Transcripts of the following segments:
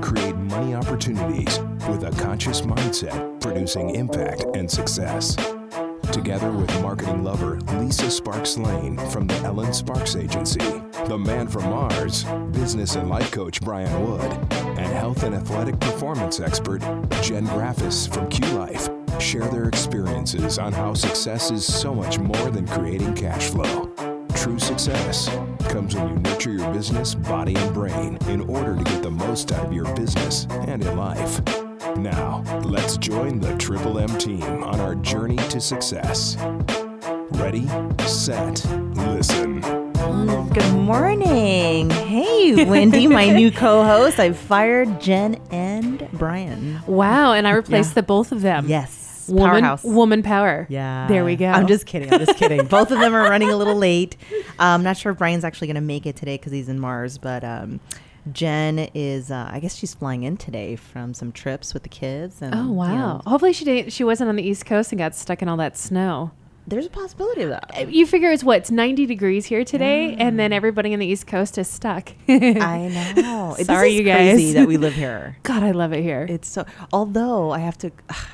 create money opportunities with a conscious mindset producing impact and success. Together with marketing lover Lisa Sparks Lane from the Ellen Sparks Agency, the man from Mars, business and life coach Brian Wood, and health and athletic performance expert Jen Graffis from Q Life share their experiences on how success is so much more than creating cash flow. True success comes when you nurture your business, body, and brain in order to get the most out of your business and in life. Now, let's join the Triple M team on our journey to success. Ready, set, listen. Good morning. Hey, Wendy, my new co host. I've fired Jen and Brian. Wow, and I replaced Yeah. the both of them. Yes. Woman, Powerhouse. woman power. Yeah. There we go. I'm just kidding. I'm just kidding. Both of them are running a little late. I'm not sure if Brian's actually going to make it today because he's in Mars, but um, Jen is, uh, I guess she's flying in today from some trips with the kids. And, Oh you wow! know, Hopefully she didn't. She wasn't on the East Coast and got stuck in all that snow. There's a possibility of that. Uh, You figure it's what? It's 90 degrees here today, and then everybody in the East Coast is stuck. I know. Sorry, you guys. crazy that we live here. God, I love it here. It's so. Although I have to,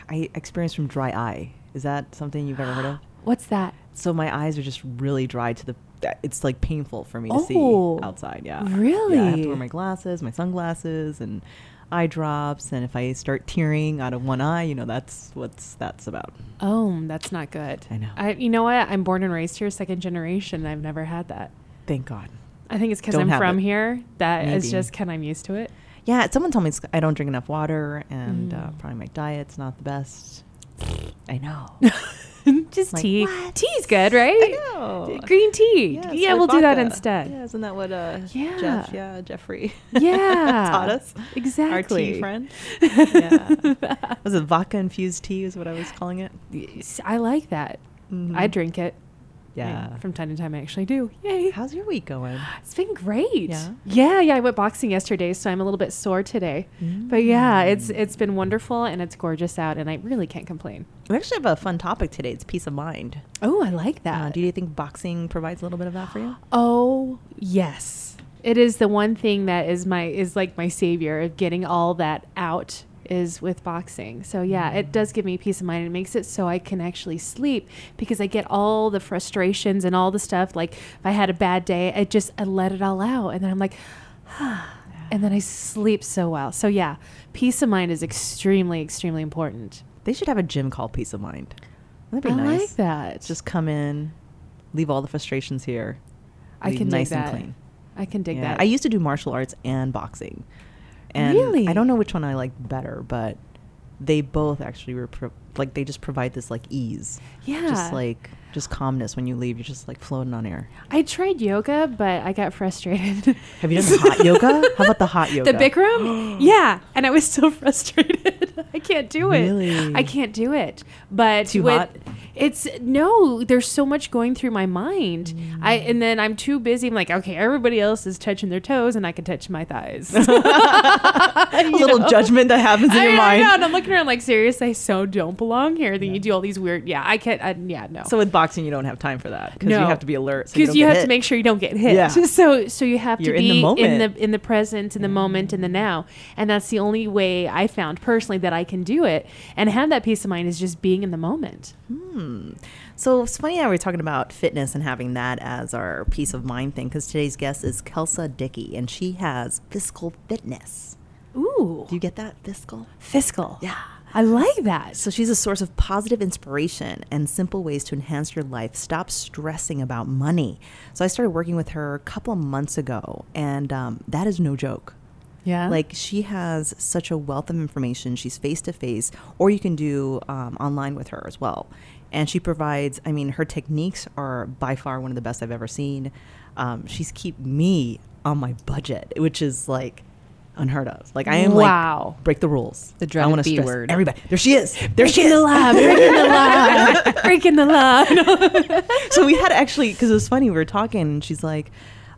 I experience from dry eye. Is that something you've ever heard of? What's that? So my eyes are just really dry to the. It's like painful for me to Oh, see outside. Yeah, really? Yeah, I have to wear my glasses, my sunglasses, and eye drops. And if I start tearing out of one eye, you know that's what's that's about. Oh, that's not good. I know. I, you know what? I'm born and raised here, second generation. I've never had that. Thank God. I think it's because I'm from it. here. That is Maybe. just kind of I'm used to it. Yeah, someone told me I don't drink enough water, and uh, Mm. probably my diet's not the best. I know. just Like, tea. what? Tea's good, right? I know. Green tea. Yeah, Yeah, we'll like do that instead. Yeah, isn't that what uh, Yeah. Jeff, yeah, Jeffrey Yeah. taught us? Exactly. Our tea friend. yeah. Was it vodka infused tea is what I was calling it? I like that. Mhm. I drink it. Yeah. And from time to time, I actually do. Yay. How's your week going? It's been great. Yeah? yeah, yeah. I went boxing yesterday, so I'm a little bit sore today. But yeah, it's Mm. it's been wonderful and it's gorgeous out, and I really can't complain. We actually have a fun topic today. It's peace of mind. Oh, I like that. Uh, do you think boxing provides a little bit of that for you? Oh, yes. It is the one thing that is my is like my savior of getting all that out is with boxing. So yeah, it does give me peace of mind. It makes it so I can actually sleep because I get all the frustrations and all the stuff like if I had a bad day, I just I let it all out and then I'm like ah, and then I sleep so well. So yeah, peace of mind is extremely extremely important. They should have a gym called Peace of Mind. That'd be I nice. like that. Just come in, leave all the frustrations here. I can nice dig that. and clean. I can dig Yeah, that. I used to do martial arts and boxing. And Really? I don't know which one I like better, but they both actually were pro- like they just provide this like ease. Yeah. Just like just calmness when you leave. You're just like floating on air. I tried yoga, but I got frustrated. Have you done hot yoga? How about the hot yoga? The Bikram? yeah. And I was still frustrated. I can't do it. Really? I can't do it. But Too with, hot? It's no, there's so much going through my mind. I Mm. and then I'm too busy. I'm like, okay, everybody else is touching their toes and I can touch my thighs. a little judgment that happens in I, your I mind. know, and I'm looking around like, seriously, I so don't belong here. Then you do all these weird, yeah, I can't, I, yeah, no. So with boxing, you don't have time for that because No. you have to be alert. so because don't you, get have hit. to make sure you don't get hit. Yeah. So so you have You're to in the be in the in the present, in the moment, in the now, and that's the only way I found personally that I can do it and have that peace of mind is just being in the moment. Hmm. So it's funny how we're talking about fitness and having that as our peace of mind thing because today's guest is Kelsa Dickey and she has fiscal fitness. Ooh, Do you get that fiscal? fiscal. Yeah. I like that. So she's a source of positive inspiration and simple ways to enhance your life. Stop stressing about money. So I started working with her a couple of months ago, and um, that is no joke. Yeah. Like she has such a wealth of information. She's face to face, or you can do um, online with her as well. And she provides. I mean, her techniques are by far one of the best I've ever seen. Um, she's keep me on my budget, which is like unheard of. Like I am Wow. like break the rules. The I dreaded wanna B stress word. Everybody, there she is. There she breaking is. the law, breaking the law, breaking the law. so we had actually because it was funny. We were talking, and she's like,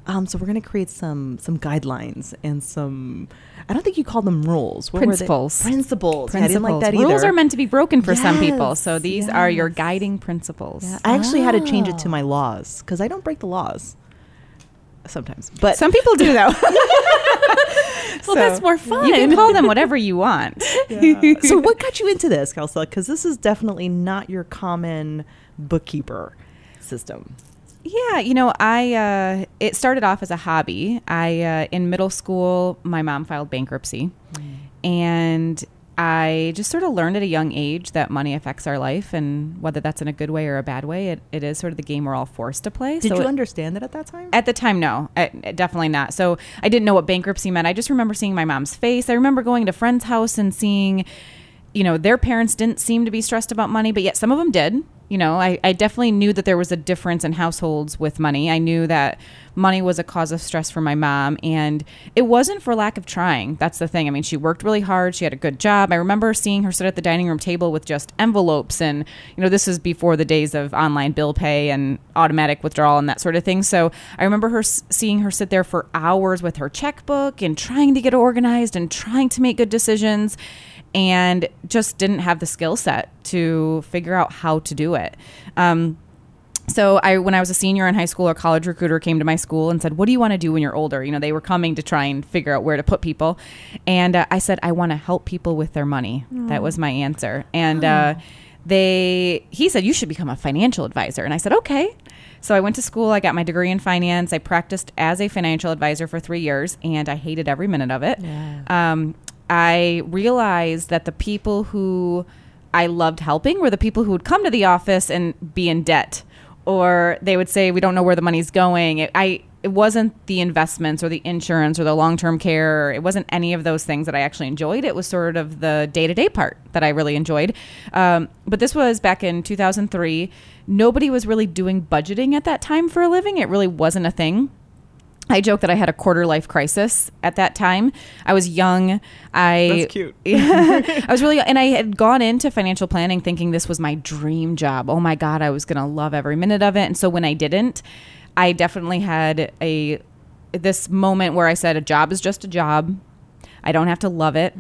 um, "So we're gonna create some some guidelines and some. I don't think you call them rules. What were they? Principles. Principles. Yeah, I didn't like that Rules either. are meant to be broken for some people. So Yes, these are your guiding principles. Yeah, I actually had to change it to Oh. my laws because I don't break the laws. sometimes. But Some people do though. Well, that's more fun. You can call them whatever you want. so what got you into this, Kelsey? Because this is definitely not your common bookkeeper system. Yeah, you know, I uh, it started off as a hobby. I uh, in middle school, my mom filed bankruptcy, and I just sort of learned at a young age that money affects our life, and whether that's in a good way or a bad way, it, it is sort of the game we're all forced to play. Did So you it- understand that at that time? At the time, no, uh, definitely not. So I didn't know what bankruptcy meant. I just remember seeing my mom's face. I remember going to friend's house and seeing, you know, their parents didn't seem to be stressed about money, but yet some of them did. You know, I, I definitely knew that there was a difference in households with money. I knew that money was a cause of stress for my mom, and it wasn't for lack of trying. That's the thing. I mean, she worked really hard. She had a good job. I remember seeing her sit at the dining room table with just envelopes, and you know, this is before the days of online bill pay and automatic withdrawal and that sort of thing. So I remember her seeing her sit there for hours with her checkbook and trying to get organized and trying to make good decisions and just didn't have the skill set to figure out how to do it. Um, so I, when I was a senior in high school, a college recruiter came to my school and said, "What do you want to do when you're older?" You know, they were coming to try and figure out where to put people, and uh, I said, "I want to help people with their money." That was my answer, and uh, they he said, "You should become a financial advisor," and I said, "Okay." So I went to school. I got my degree in finance. I practiced as a financial advisor for three years, and I hated every minute of it. Um, I realized that the people who I loved helping were the people who would come to the office and be in debt, or they would say, "We don't know where the money's going." It, I it wasn't the investments or the insurance or the long term care. It wasn't any of those things that I actually enjoyed. It was sort of the day to day part that I really enjoyed. Um, but this was back in 2003. Nobody was really doing budgeting at that time for a living. It really wasn't a thing. I joke that I had a quarter life crisis at that time. I was young. I That's cute. I was really and I had gone into financial planning thinking this was my dream job. Oh my god, I was going to love every minute of it. And so when I didn't, I definitely had a this moment where I said a job is just a job. I don't have to love it.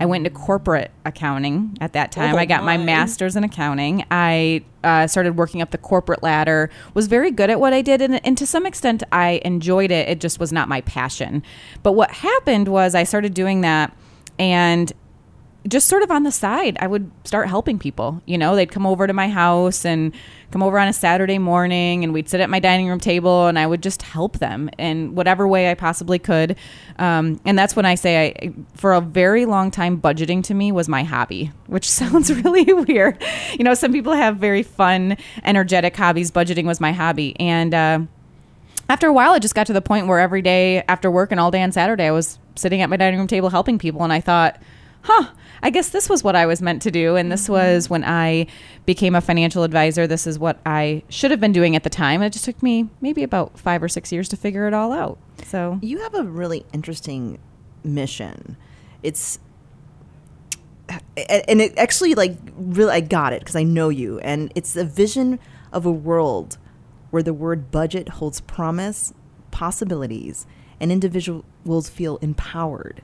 I went into corporate accounting at that time. Oh I got my my. master's in accounting. I uh, started working up the corporate ladder. Was very good at what I did, and, and to some extent, I enjoyed it. It just was not my passion. But what happened was I started doing that, and just sort of on the side, I would start helping people. You know, they'd come over to my house and come over on a Saturday morning, and we'd sit at my dining room table, and I would just help them in whatever way I possibly could. Um, and that's when I say, I, for a very long time, budgeting to me was my hobby, which sounds really weird. You know, some people have very fun, energetic hobbies. Budgeting was my hobby, and. Uh, after a while, it just got to the point where every day after work and all day on Saturday, I was sitting at my dining room table helping people. And I thought, huh, I guess this was what I was meant to do. And this mm-hmm. was when I became a financial advisor. This is what I should have been doing at the time. It just took me maybe about five or six years to figure it all out. So, You have a really interesting mission. It's and it actually like really I got it because I know you and it's a vision of a world where the word budget holds promise, possibilities, and individuals feel empowered,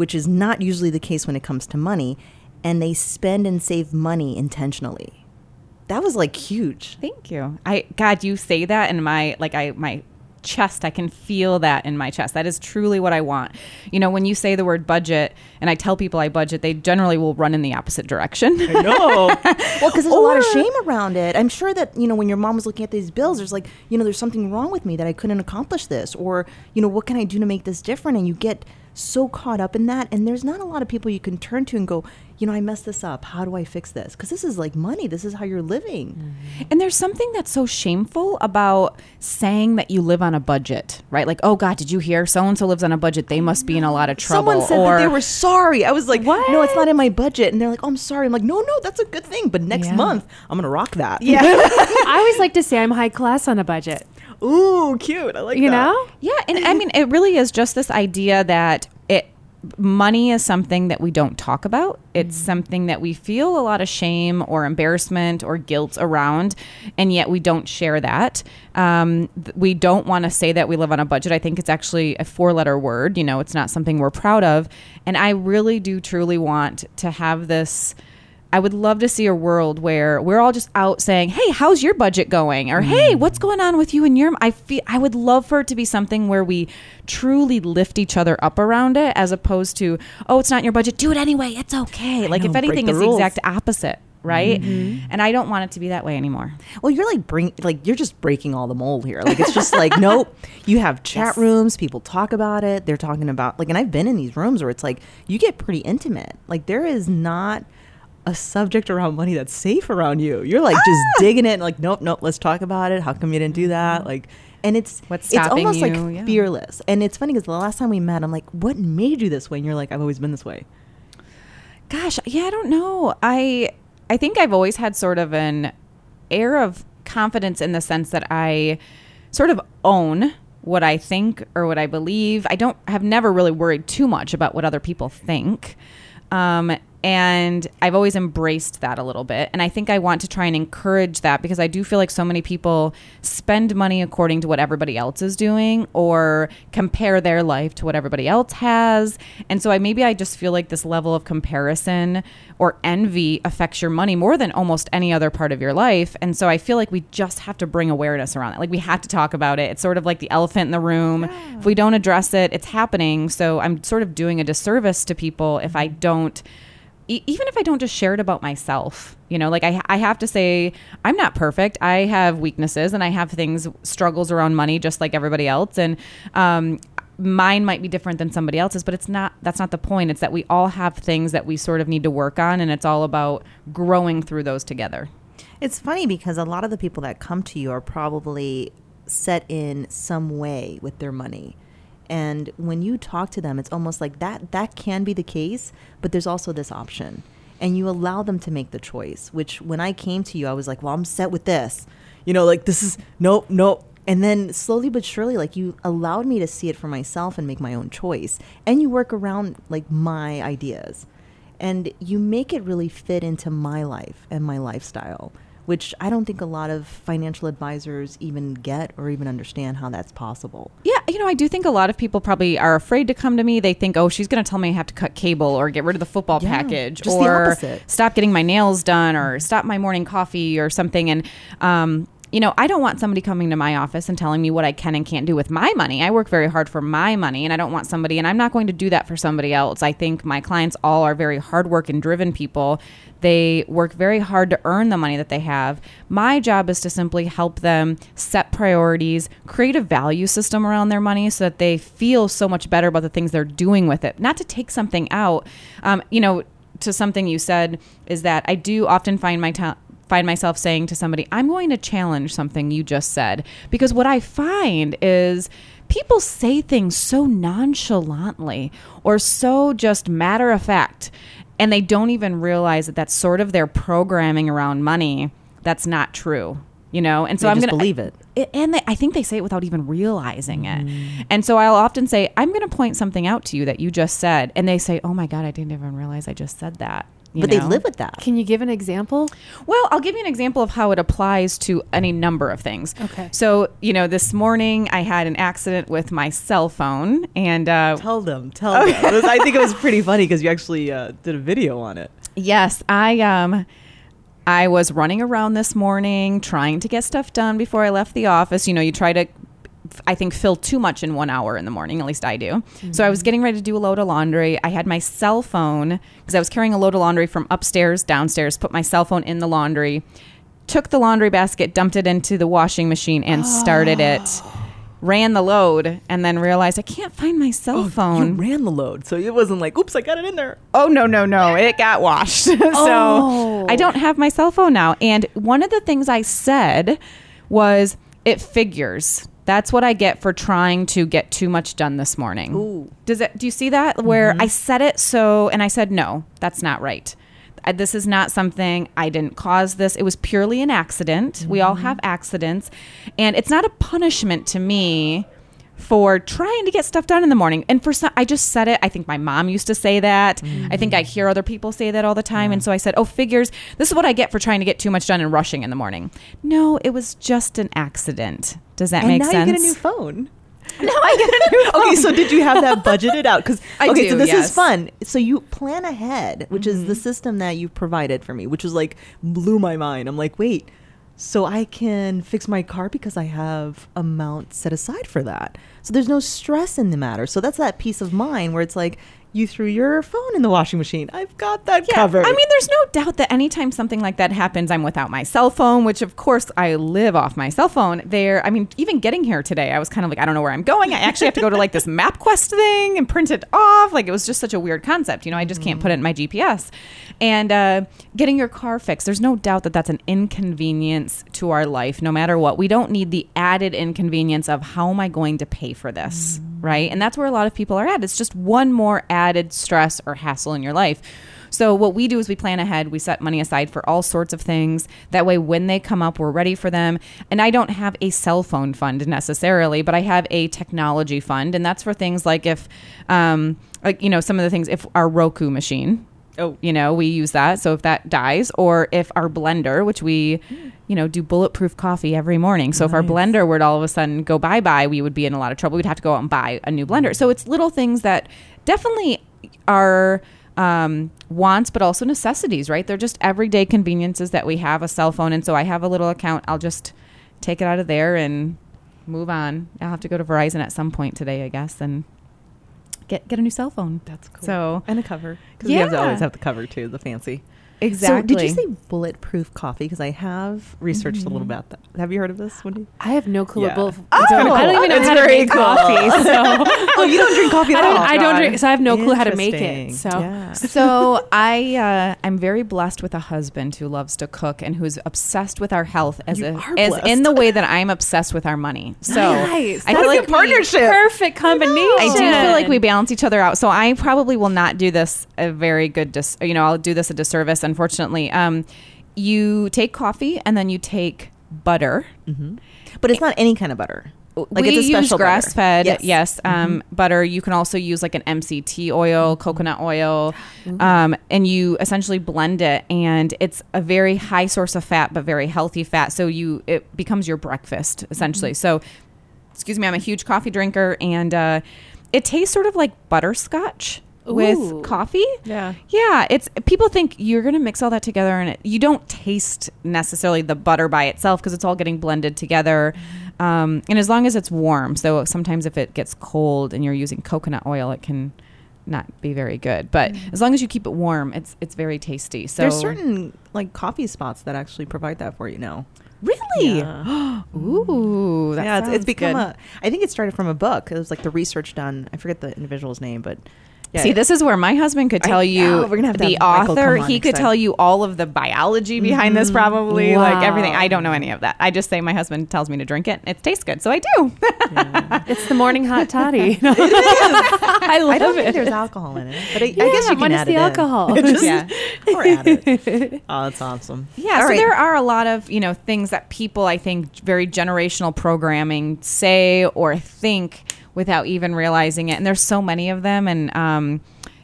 which is not usually the case when it comes to money, and they spend and save money intentionally. That was like huge. thank you. I God, you say that, and my like I my chest, I can feel that in my chest. That is truly what I want. You know, when you say the word budget, and I tell people I budget, they generally will run in the opposite direction. No. well, because there's a lot of shame around it. I'm sure that, you know, when your mom was looking at these bills, there's like, you know, there's something wrong with me that I couldn't accomplish this. Or, you know, what can I do to make this different? And you get so caught up in that. And there's not a lot of people you can turn to and go, you know, I messed this up. How do I fix this? Because this is like money. This is how you're living. Mm-hmm. And there's something that's so shameful about saying that you live on a budget, right? Like, oh God, did you hear so and so lives on a budget? They must be in a lot of trouble. Someone said or, that they were sorry. I was like, What? no, it's not in my budget. And they're like, oh, I'm sorry. I'm like, no, no, that's a good thing. But next Yeah. month, I'm going to rock that. yeah, I always like to say I'm high class on a budget. Ooh, cute. I like You that. know? yeah. And I mean, it really is just this idea that it money is something that we don't talk about. It's something that we feel a lot of shame or embarrassment or guilt around, and yet we don't share that. Um, th- we don't want to say that we live on a budget. I think it's actually a four letter word. You know, it's not something we're proud of. And I really do truly want to have this I would love to see a world where we're all just out saying, "Hey, how's your budget going?" or mm. "Hey, what's going on with you and your?" I feel I would love for it to be something where we truly lift each other up around it, as opposed to, "Oh, it's not in your budget. Do it anyway. It's okay." like know, if anything, the it's the exact opposite, right? Mm-hmm. And I don't want it to be that way anymore. Well, you're like bring like you're just breaking all the mold here. Like it's just like nope. You have chat Yes. rooms, people talk about it. They're talking about like, and I've been in these rooms where it's like you get pretty intimate. Like there is not a subject around money that's safe around you. You're like just digging it and like nope, nope. Let's talk about it. How come you didn't do that? Like. And it's What's it's almost you? like Yeah. fearless, and it's funny because the last time we met, I'm like, "What made you this way?" And you're like, "I've always been this way." Gosh, yeah, I don't know. I I think I've always had sort of an air of confidence in the sense that I sort of own what I think or what I believe. I don't have never really worried too much about what other people think. Um, and I've always embraced that a little bit. And I think I want to try and encourage that because I do feel like so many people spend money according to what everybody else is doing or compare their life to what everybody else has. And so I maybe I just feel like this level of comparison or envy affects your money more than almost any other part of your life. And so I feel like we just have to bring awareness around it. Like we have to talk about it. It's sort of like the elephant in the room. If we don't address it, it's happening. So I'm sort of doing a disservice to people if I don't even if I don't just share it about myself, you know, like I, I have to say, I'm not perfect. I have weaknesses and I have things, struggles around money, just like everybody else. And, um, mine might be different than somebody else's, but it's not, that's not the point. It's that we all have things that we sort of need to work on. And it's all about growing through those together. It's funny because a lot of the people that come to you are probably set in some way with their money. And when you talk to them, it's almost like that that can be the case, but there's also this option. And you allow them to make the choice, which when I came to you, I was like, well, I'm set with this. You know, like this is nope, nope. And then slowly but surely, like you allowed me to see it for myself and make my own choice. And you work around like my ideas and you make it really fit into my life and my lifestyle which i don't think a lot of financial advisors even get or even understand how that's possible Yeah, you know, I do think a lot of people probably are afraid to come to me. They think, oh, she's going to tell me I have to cut cable or get rid of the football Yeah, package or stop getting my nails done or stop my morning coffee or something. And, um, you know, I don't want somebody coming to my office and telling me what I can and can't do with my money. I work very hard for my money and I don't want somebody, and I'm not going to do that for somebody else. I think my clients all are very hardworking, driven people. They work very hard to earn the money that they have. My job is to simply help them set priorities, create a value system around their money so that they feel so much better about the things they're doing with it. Not to take something out. Um, you know, to something you said is that I do often find my time find myself saying to somebody, I'm going to challenge something you just said. Because what I find is people say things so nonchalantly or so just matter of fact, and they don't even realize that that's sort of their programming around money. That's not true. You know, and so They I'm gonna believe it. and they, I think they say it without even realizing it. Mm. And so I'll often say, "I'm going to point something out to you that you just said," and they say, "Oh my god, I didn't even realize I just said that." You but know? they live with that Can you give an example? Well, I'll give you an example of how it applies to any number of things. Okay. So, you know, this morning I had an accident with my cell phone, and uh, tell them tell them was- i think it was pretty funny because you actually uh, did a video on it yes, I um, I was running around this morning trying to get stuff done before I left the office. You know, you try to. I think fill too much in one hour in the morning. At least I do. So I was mm-hmm. getting ready to do a load of laundry. I had my cell phone because I was carrying a load of laundry from upstairs downstairs. Put my cell phone in the laundry. Took the laundry basket, dumped it into the washing machine, and started it. Ran the load, and then realized I can't find my cell oh, you phone. ran the load so it wasn't like oops i got it in there Oh no no no! It got washed. so Oh. I don't have my cell phone now. And one of the things I said was, "It figures." That's what I get for trying to get too much done this morning. Ooh. Does it? Do you see that? Where mm-hmm. I said it so, and I said no, that's not right. I, this is not something I didn't cause. This it was purely an accident. We all mm-hmm. have accidents, and it's not a punishment to me for trying to get stuff done in the morning. And for some, I just said it. I think my mom used to say that. I think I mm. hear other people say that all the time. And so I said, oh, figures, this is what I get for trying to get too much done and rushing in the morning. No, it was just an accident. Does that and make now sense? you get a new phone Now I get a new phone. okay, so did you have that budgeted out? Because I okay, do, so this yes. is fun. So you plan ahead, which is the mm-hmm. system that you provided for me, which was like blew my mind. I'm like, wait, so I can fix my car because I have amount set aside for that. So there's no stress in the matter. So that's that peace of mind where it's like you threw your phone in the washing machine. I've got that covered. I mean, there's no doubt that anytime something like that happens, I'm without my cell phone, which of course I live off my cell phone. There, I mean, even getting here today, I was kind of like, I don't know where I'm going. I actually have to go to like this MapQuest thing and print it off. Like it was just such a weird concept. You know, I just can't put it in my GPS. And uh, getting your car fixed, there's no doubt that that's an inconvenience to our life, no matter what. We don't need the added inconvenience of how am I going to pay for this, right? And that's where a lot of people are at. It's just one more added stress or hassle in your life. So what we do is we plan ahead. We set money aside for all sorts of things. That way, when they come up, we're ready for them. And I don't have a cell phone fund necessarily, but I have a technology fund, and that's for things like if, um, like you know, some of the things. If our Roku machine, Oh. you know, we use that. So if that dies, or if our blender, which we, you know, do bulletproof coffee every morning. So if our blender were to all of a sudden go bye bye, we would be in a lot of trouble. We'd have to go out and buy a new blender. So it's little things that definitely are um, wants, but also necessities, right? They're just everyday conveniences that we have. A cell phone, and so I have a little account. I'll just take it out of there and move on. I'll have to go to Verizon at some point today, I guess, and get get a new cell phone. That's cool. So and a cover because you have to always have the cover too, the fancy. Exactly. So did you say bulletproof coffee? Because I have researched a little about that. Have you heard of this? Wendy? I have no clue Yeah. what bullet. It's I, don't, I don't even know It's how to very make cool. coffee. So oh, you don't drink coffee I at don't. all? I don't God. drink. So I have no clue how to make it. So Yeah. so I uh, I'm very blessed with a husband who loves to cook and who's obsessed with our health as You a, as blessed. in the way that I'm obsessed with our money. So nice. I That's feel a like good partnership. Perfect combination. I do feel like we balance each other out. So I probably will not do this a very good dis- you know, I'll do this a disservice unfortunately. Um you take coffee and then you take butter. But it's not any kind of butter. Like we it's a special use grass fed, yes, Yes. Mm-hmm. um, butter. You can also use like an MCT oil, coconut oil, um, and you essentially blend it, and it's a very high source of fat, but very healthy fat. So you it becomes your breakfast essentially. So, excuse me, I'm a huge coffee drinker, and uh, it tastes sort of like butterscotch Ooh. with coffee. Yeah. Yeah, it's people think you're going to mix all that together and it, you don't taste necessarily the butter by itself because it's all getting blended together. Um, and as long as it's warm, so sometimes if it gets cold and you're using coconut oil, it can not be very good. But as long as you keep it warm, it's it's very tasty. So There's certain like coffee spots that actually provide that for you now. really, Yeah. ooh, yeah, it's, it's become good. a. I think it started from a book. It was like the research done. I forget the individual's name, but yeah, See, this is where my husband could I tell you know, we're gonna have to the have author. He could time. tell you all of the biology behind this, Mhm. probably like everything. I don't know any of that. I just say my husband tells me to drink it. It tastes good, so I do. It's the morning hot toddy. I love I don't it. think there's alcohol in it, but I, I guess you can minus add the it in. alcohol. Just- Yeah. or add it. Oh, that's awesome. Yeah, All so right. there are a lot of, you know, things that people I think very generational programming say or think without even realizing it. And there's so many of them and um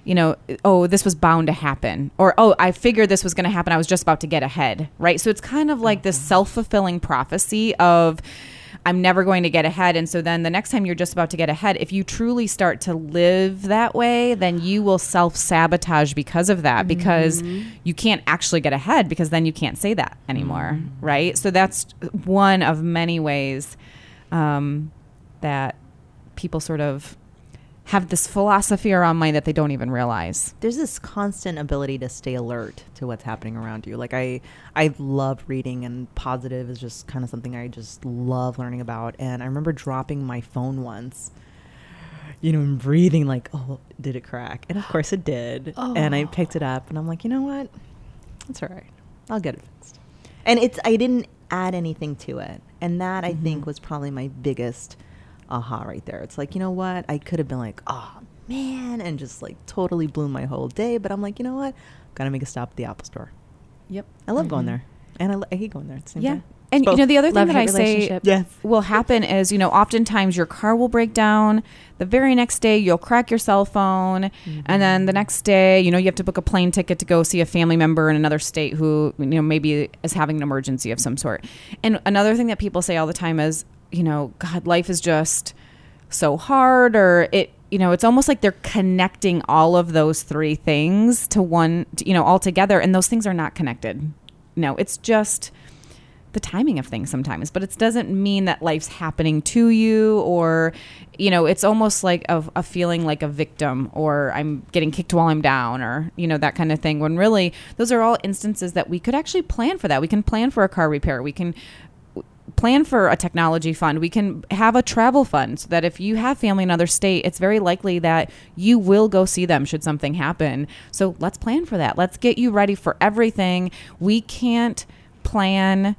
you know, oh, this was bound to happen. Or, oh, I figured this was going to happen. I was just about to get ahead. Right. So it's kind of like this self fulfilling prophecy of, I'm never going to get ahead. And so then the next time you're just about to get ahead, if you truly start to live that way, then you will self sabotage because of that, because you can't actually get ahead because then you can't say that anymore. Right. So that's one of many ways um, that people sort of have this philosophy around money that they don't even realize. there's this constant ability to stay alert to what's happening around you. Like I, I love reading, and positive is just kind of something I just love learning about. And I remember dropping my phone once, you know, and breathing like, oh, did it crack? And of course it did. Oh. And I oh. picked it up, and I'm like, you know what? It's all right. I'll get it fixed. And it's I didn't add anything to it, and that I think mm-hmm. was probably my biggest aha right there. It's like, you know what? I could have been like, oh man, and just like totally blew my whole day. But I'm like, you know what? Gotta make a stop at the Apple Store. Yep. I love going mm-hmm. there, and I, I hate going there at the same Yeah. time. And Both. you know the other thing that I say. Yes. will happen is you know oftentimes your car will break down the very next day you'll crack your cell phone and then the mm-hmm. next day you know you have to book a plane ticket to go see a family member in another state who you know maybe is having an emergency of some sort and another thing that people say all the time is you know god life is just so hard or it you know it's almost like they're connecting all of those three things to one you know all together and those things are not connected. No it's just the timing of things sometimes but it doesn't mean that life's happening to you or you know it's almost like a, a feeling like a victim or i'm getting kicked while i'm down or you know that kind of thing when really those are all instances that we could actually plan for that. We can plan for a car repair. We can plan for a technology fund. We can have a travel fund so that if you have family in another state, it's very likely that you will go see them should something happen. So let's plan for that. Let's get you ready for everything. We can't plan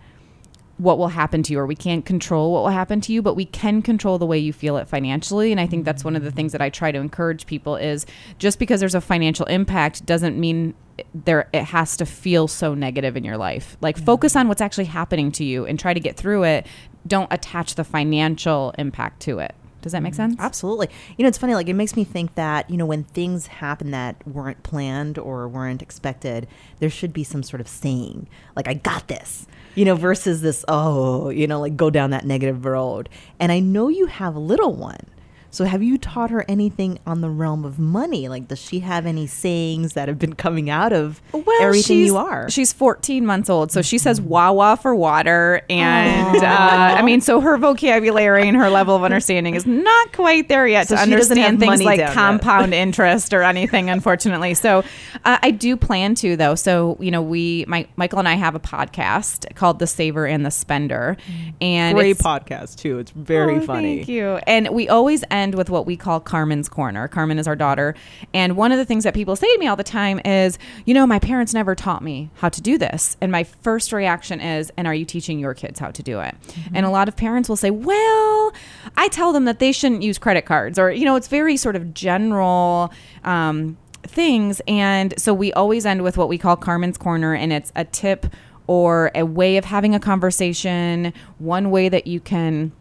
what will happen to you or we can't control what will happen to you but we can control the way you feel it financially. And i think that's one of the things that i try to encourage people is just because there's a financial impact doesn't mean there it has to feel so negative in your life. Like focus on what's actually happening to you and try to get through it. Don't attach the financial impact to it does that make mm-hmm. sense Absolutely. You know, it's funny, like, it makes me think that, you know, when things happen that weren't planned or weren't expected, there should be some sort of saying, like, I got this, you know, versus this, oh, you know, like, go down that negative road. And I know you have a little one. So have you taught her anything on the realm of money? Like, does she have any sayings that have been coming out of everything she's, you are? She's 14 months old, so she says "wah wah" for water, and uh, I mean, so her vocabulary and her level of understanding is not quite there yet So to she doesn't have understand things like down yet. compound interest or anything, unfortunately. So uh, I do plan to, though. So you know, we, my Michael and I have a podcast called "The Saver and the Spender," and Great podcast, too. It's very Oh, funny. Thank you. And we always end with what we call Carmen's Corner. Carmen is our daughter. And one of the things that people say to me all the time is, you know, my parents never taught me how to do this. And my first reaction is, and are you teaching your kids how to do it? And a lot of parents will say, well, I tell them that they shouldn't use credit cards. Or, you know, it's very sort of general. Um, things and so we always end with what we call Carmen's Corner and it's a tip or a way of having a conversation one way that you can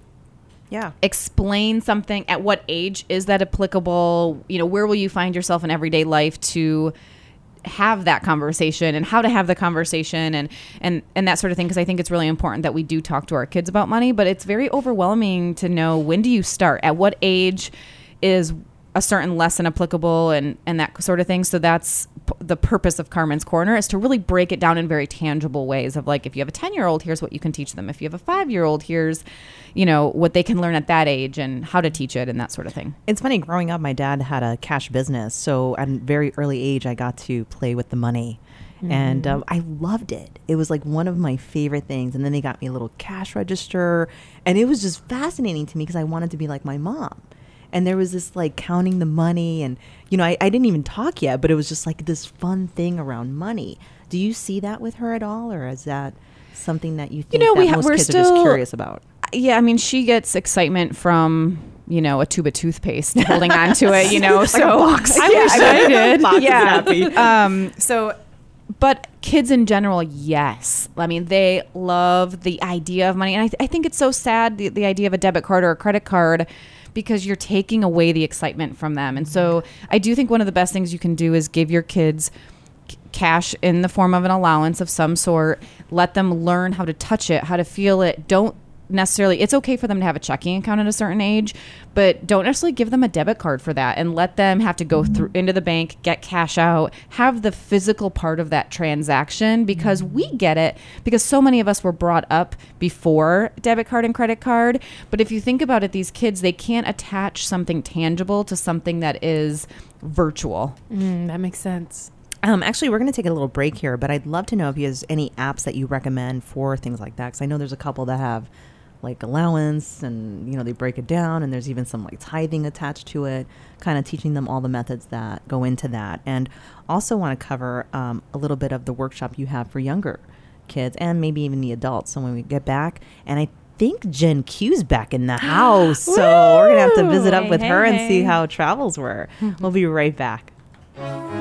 Yeah. explain something at what age is that applicable? You know where will you find yourself in everyday life to have that conversation and how to have the conversation and and and that sort of thing? Because I think it's really important that we do talk to our kids about money but it's very overwhelming to know when do you start? At what age is a certain lesson applicable and and that sort of thing? So that's the purpose of Carmen's Corner is to really break it down in very tangible ways of like if you have a 10 year old here's what you can teach them if you have a 5 year old here's you know what they can learn at that age and how to teach it and that sort of thing It's funny, growing up, my dad had a cash business. So at a very early age, I got to play with the money. And um, I loved it. It was like one of my favorite things. And then they got me a little cash register. And it was just fascinating to me because I wanted to be like my mom. And there was this like counting the money. And, you know, I, I didn't even talk yet, but it was just like this fun thing around money. Do you see that with her at all? Or is that something that you think know, that we ha- most we're kids are just still- curious about? yeah i mean she gets excitement from you know a tube of toothpaste holding on to it you know so a box. i Yeah, wish I i did yeah um so but kids in general yes i mean they love the idea of money and i, th- I think it's so sad the, the idea of a debit card or a credit card because you're taking away the excitement from them. And so i do think one of the best things you can do is give your kids cash in the form of an allowance of some sort. Let them learn how to touch it how to feel it. Don't necessarily it's okay for them to have a checking account at a certain age but don't necessarily give them a debit card for that and let them have to go through into the bank get cash out have the physical part of that transaction because we get it because so many of us were brought up before debit card and credit card but if you think about it these kids they can't attach something tangible to something that is virtual Mm, that makes sense. Um, actually, we're going to take a little break here, but I'd love to know if you have any apps that you recommend for things like that. Because I know there's a couple that have like allowance and, you know, they break it down, and there's even some like tithing attached to it, kind of teaching them all the methods that go into that. And also want to cover um, a little bit of the workshop you have for younger kids and maybe even the adults. So when we get back, and I think Jen Q's back in the house. so we're to have to visit up Hey, with hey, her and see how travels were. we'll be right back.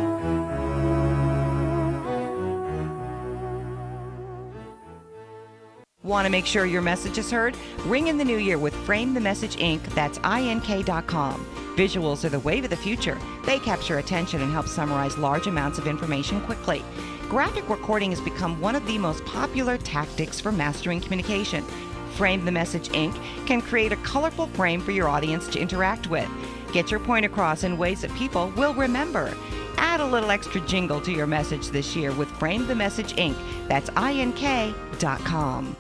Want to make sure your message is heard? Ring in the new year with Frame the Message Inc. That's ink.com. Visuals are the wave of the future. They capture attention and help summarize large amounts of information quickly. Graphic recording has become one of the most popular tactics for mastering communication. Frame the Message Inc. can create a colorful frame for your audience to interact with. Get your point across in ways that people will remember. Add a little extra jingle to your message this year with Frame the Message Inc. That's ink.com.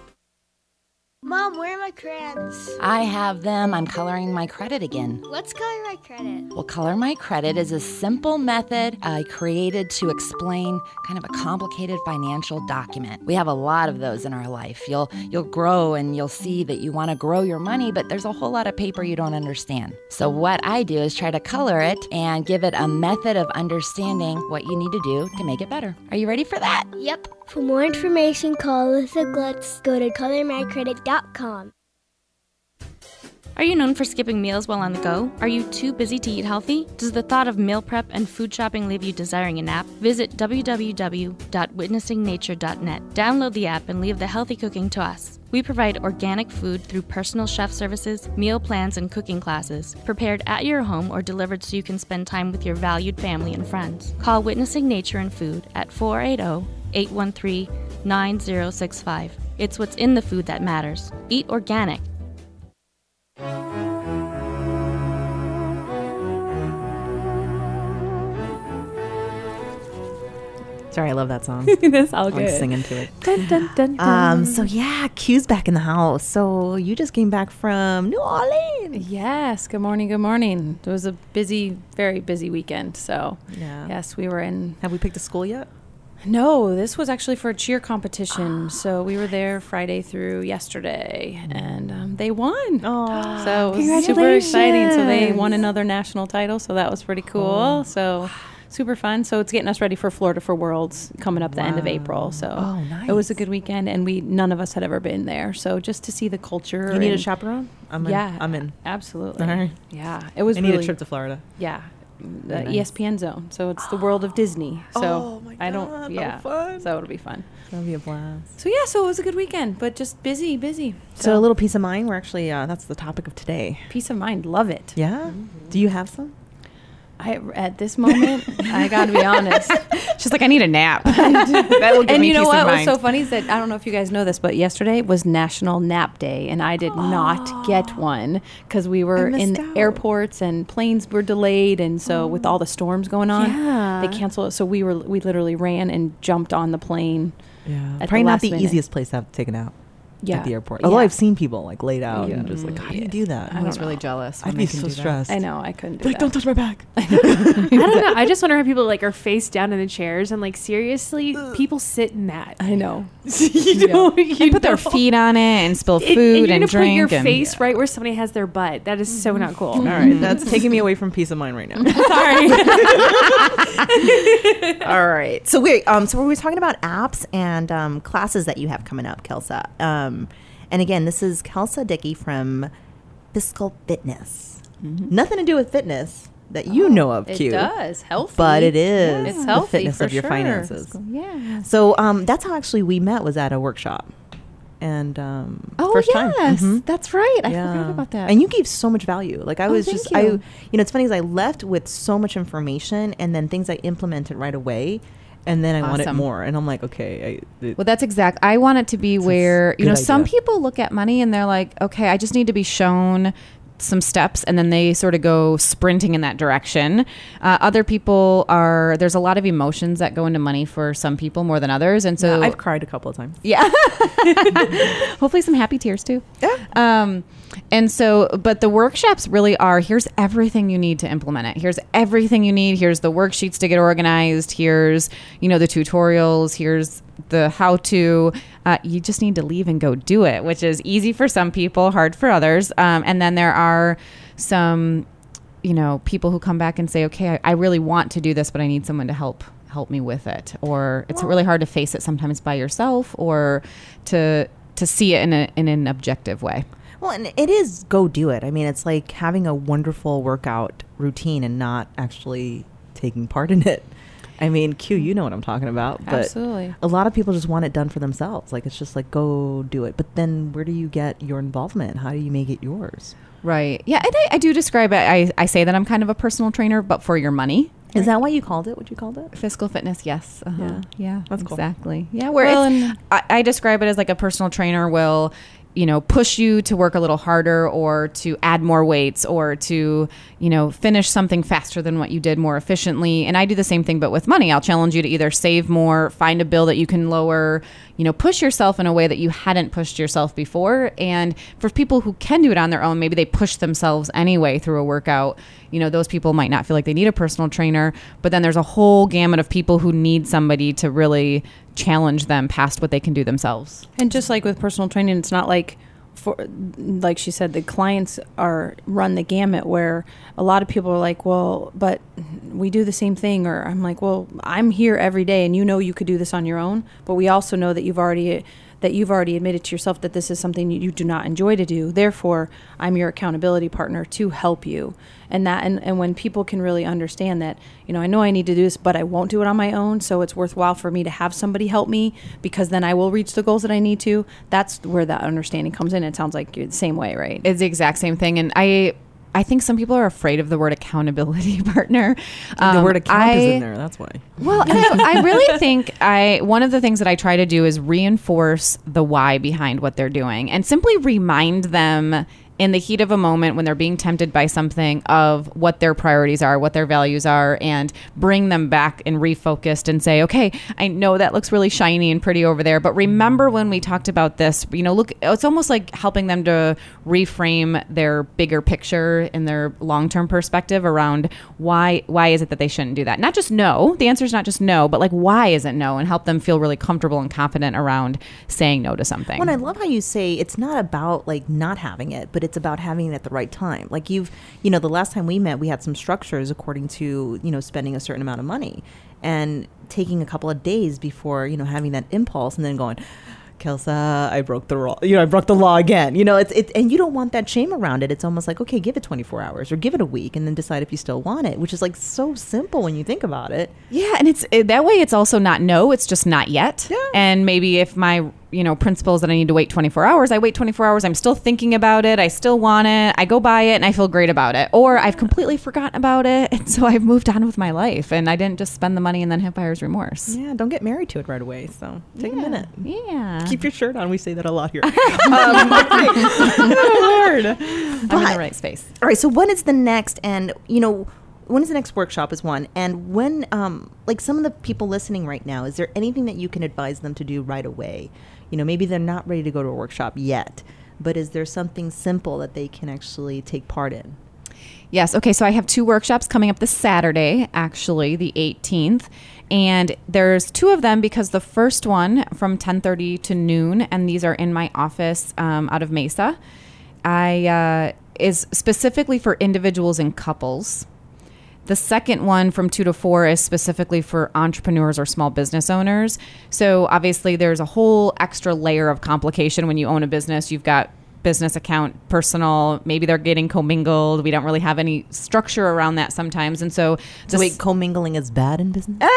Mom, where are my crayons? I have them. I'm coloring my credit again. What's color my credit? Well, Color My Credit is a simple method I created to explain kind of a complicated financial document. We have a lot of those in our life. You'll you'll grow and you'll see that you want to grow your money, but there's a whole lot of paper you don't understand. So what I do is try to color it and give it a method of understanding what you need to do to make it better. Are you ready for that? Yep. For more information, call Alyssa Glutz. Go to colormycredit.com. Are you known for skipping meals while on the go? Are you too busy to eat healthy? Does the thought of meal prep and food shopping leave you desiring a nap? Visit www.witnessingnature.net. Download the app and leave the healthy cooking to us. We provide organic food through personal chef services, meal plans, and cooking classes, prepared at your home or delivered so you can spend time with your valued family and friends. Call Witnessing Nature and Food at 480 813 9065. It's what's in the food that matters. Eat organic. Sorry, I love that song. That's all I'm singing to it. Dun, dun, dun. Um, so yeah, Q's back in the house. So you just came back from New Orleans. Yes. Good morning. Good morning. It was a busy, very busy weekend. So, Yeah. yes, we were in. Have we picked a school yet? No, this was actually for a cheer competition. so we were there Friday through yesterday, and um, they won. Oh, So it was super exciting. So they won another national title. So that was pretty cool. So super fun. So it's getting us ready for Florida for Worlds coming up the end of April. So Oh, nice. it was a good weekend, and we none of us had ever been there. So just to see the culture. you need a chaperone? I'm in. yeah, I'm in. Absolutely. All right. Yeah, it was I need really a trip to Florida. yeah, the nice. ESPN zone. So it's the world of Disney. So Oh my I don't. how Yeah, fun. so it'll be fun. That'll be a blast. So yeah, so it was a good weekend, but just busy, busy. So, a little peace of mind. We're actually uh, that's the topic of today. peace of mind. Love it. Yeah. Do you have some? I at this moment, I got to be honest. She's like, I need a nap. that will give and me you know peace what of was so funny is that I don't know if you guys know this, but yesterday was National Nap Day, and I did not get one because we were in out. airports and planes were delayed, and so with oh. all the storms going on, Yeah. they canceled it. So we were we literally ran and jumped on the plane. Yeah. At the Probably not the minute. easiest place to have taken out. Yeah, At the airport. Although Yeah. I've seen people like laid out Yeah. and just like, how do you do that? I I was don't really know. jealous. I'd be so do that. stressed. I know I couldn't do Like, that. don't touch my back. I don't know. I just wonder how people like are face down in the chairs and like seriously, people sit in that. I know. you know, you And put their feet on it and spill It- food and you're and, gonna put your and- face right where somebody has their butt. That is so not cool. All right, that's taking me away from peace of mind right now. Sorry. All right. So wait, um, so we were talking about apps and um, classes that you have coming up, Kelsa. Um, and again, this is Kelsa Dickey from Fiscal Fitness. Nothing to do with fitness that you know of, Oh, It Q. does healthy, But it is It's the healthy fitness for of your sure. finances. Yeah. So um, that's how actually we met was at a workshop. And um, Oh first time. yes, Mhm. that's right. I Yeah. forgot about that. And you gave so much value. Like I Oh, was thank just I you. you know, it's funny because I left with so much information and then things I implemented right away and then I want it more. And I'm like, okay, I, it, Well, that's exact. I want it to be where you know some people look at money and they're like, okay, I just need to be shown some steps, and then they sort of go sprinting in that direction. Uh, other people are there's a lot of emotions that go into money for some people more than others, and so I've cried a couple of times. yeah. Hopefully some happy tears too. Yeah. Um, and so, but the workshops really are here's everything you need to implement it. Here's everything you need. Here's the worksheets to get organized. Here's, you know, the tutorials. Here's the how to. Uh, you just need to leave and go do it, which is easy for some people, hard for others. Um, and then there are some you know people who come back and say okay I, I really want to do this but i need someone to help help me with it or it's really hard to face it sometimes by yourself or to to see it in, a, in an objective way Well, and it is go do it. I mean, it's like having a wonderful workout routine and not actually taking part in it. I mean, Q, you know what I'm talking about. But Absolutely. a lot of people just want it done for themselves. Like it's just like go do it. But then where do you get your involvement? How do you make it yours? right yeah and I, I do describe it I, I say that i'm kind of a personal trainer but for your money Is that why you called it? What you called it? Fiscal fitness, yes. Uh-huh. Yeah. Yeah, That's cool. exactly. Yeah, where Well, I, I describe it as like a personal trainer will you know push you to work a little harder or to add more weights or to you know finish something faster than what you did more efficiently. And i do the same thing but with money i'll challenge you to either save more find a bill that you can lower you know push yourself in a way that you hadn't pushed yourself before. And for people who can do it on their own maybe they push themselves anyway through a workout. You know those people might not feel like they need a personal trainer but then there's a whole gamut of people who need somebody to really challenge them past what they can do themselves. And just like with personal training, it's not like for like she said, the clients are run the gamut where a lot of people are like, Well, but we do the same thing or I'm like, Well, I'm here every day and you know you could do this on your own, but we also know that you've already that you've already admitted to yourself that this is something you do not enjoy to do. Therefore, I'm your accountability partner to help you. And that and, and when people can really understand that, you know, I know I need to do this, but I won't do it on my own, so it's worthwhile for me to have somebody help me because then I will reach the goals that I need to. That's where that understanding comes in. It sounds like you're the same way, right? it's the exact same thing and i I think some people are afraid of the word accountability partner. the Um, word account is in there. That's why. Well, I, I really think I one of the things that I try to do is reinforce the why behind what they're doing and simply remind them in the heat of a moment when they're being tempted by something of what their priorities are, what their values are, and bring them back and refocused and say, okay, I know that looks really shiny and pretty over there, but remember when we talked about this, you know, look, it's almost like helping them to reframe their bigger picture and their long-term perspective around why, why is it that they shouldn't do that? Not just no, the answer is not just no, but like, why is it no? And help them feel really comfortable and confident around saying no to something. Well, and I love how you say it's not about like not having it, but it's about having it at the right time. Like you've, you know, the last time we met, we had some structures according to, you know, spending a certain amount of money and taking a couple of days before, you know, having that impulse and then going, Kelsa, I broke the law. You know, I broke the law again. You know, it's it, and you don't want that shame around it. It's almost like, okay, give it 24 hours or give it a week, and then decide if you still want it. Which is like so simple when you think about it. Yeah, and it's it, that way. It's also not no. It's just not yet. Yeah. And maybe if my you know principles that I need to wait 24 hours, I wait 24 hours. I'm still thinking about it. I still want it. I go buy it and I feel great about it. Or I've completely forgotten about it, and so I've moved on with my life, and I didn't just spend the money and then have buyer's remorse. Yeah, don't get married to it right away. So take a minute. Yeah. Keep your shirt on. We say that a lot here. um, oh, Lord. I'm in the right space. All right. So when is the next? And you know, when is the next workshop? Is one. And when, um, like some of the people listening right now, is there anything that you can advise them to do right away? You know, maybe they're not ready to go to a workshop yet, but is there something simple that they can actually take part in? Yes. Okay. So I have two workshops coming up this Saturday, actually, the 18th. And there's two of them because the first one from 10:30 to noon, and these are in my office um, out of Mesa. I uh, is specifically for individuals and couples. The second one from two to four is specifically for entrepreneurs or small business owners. So obviously, there's a whole extra layer of complication when you own a business. You've got business account, personal. Maybe they're getting commingled. We don't really have any structure around that sometimes, and so So wait, commingling is bad in business?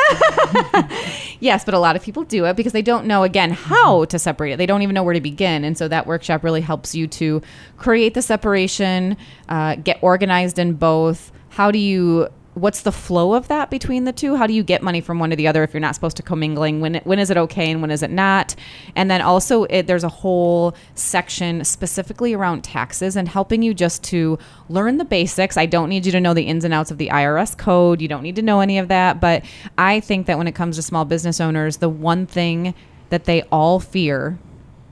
Yes, but a lot of people do it because they don't know again how to separate it. They don't even know where to begin, and so that workshop really helps you to create the separation, uh, get organized in both. How do you? What's the flow of that between the two? How do you get money from one to the other if you're not supposed to commingling? When when is it okay and when is it not? And then also, it, there's a whole section specifically around taxes and helping you just to learn the basics. I don't need you to know the ins and outs of the IRS code. You don't need to know any of that. But I think that when it comes to small business owners, the one thing that they all fear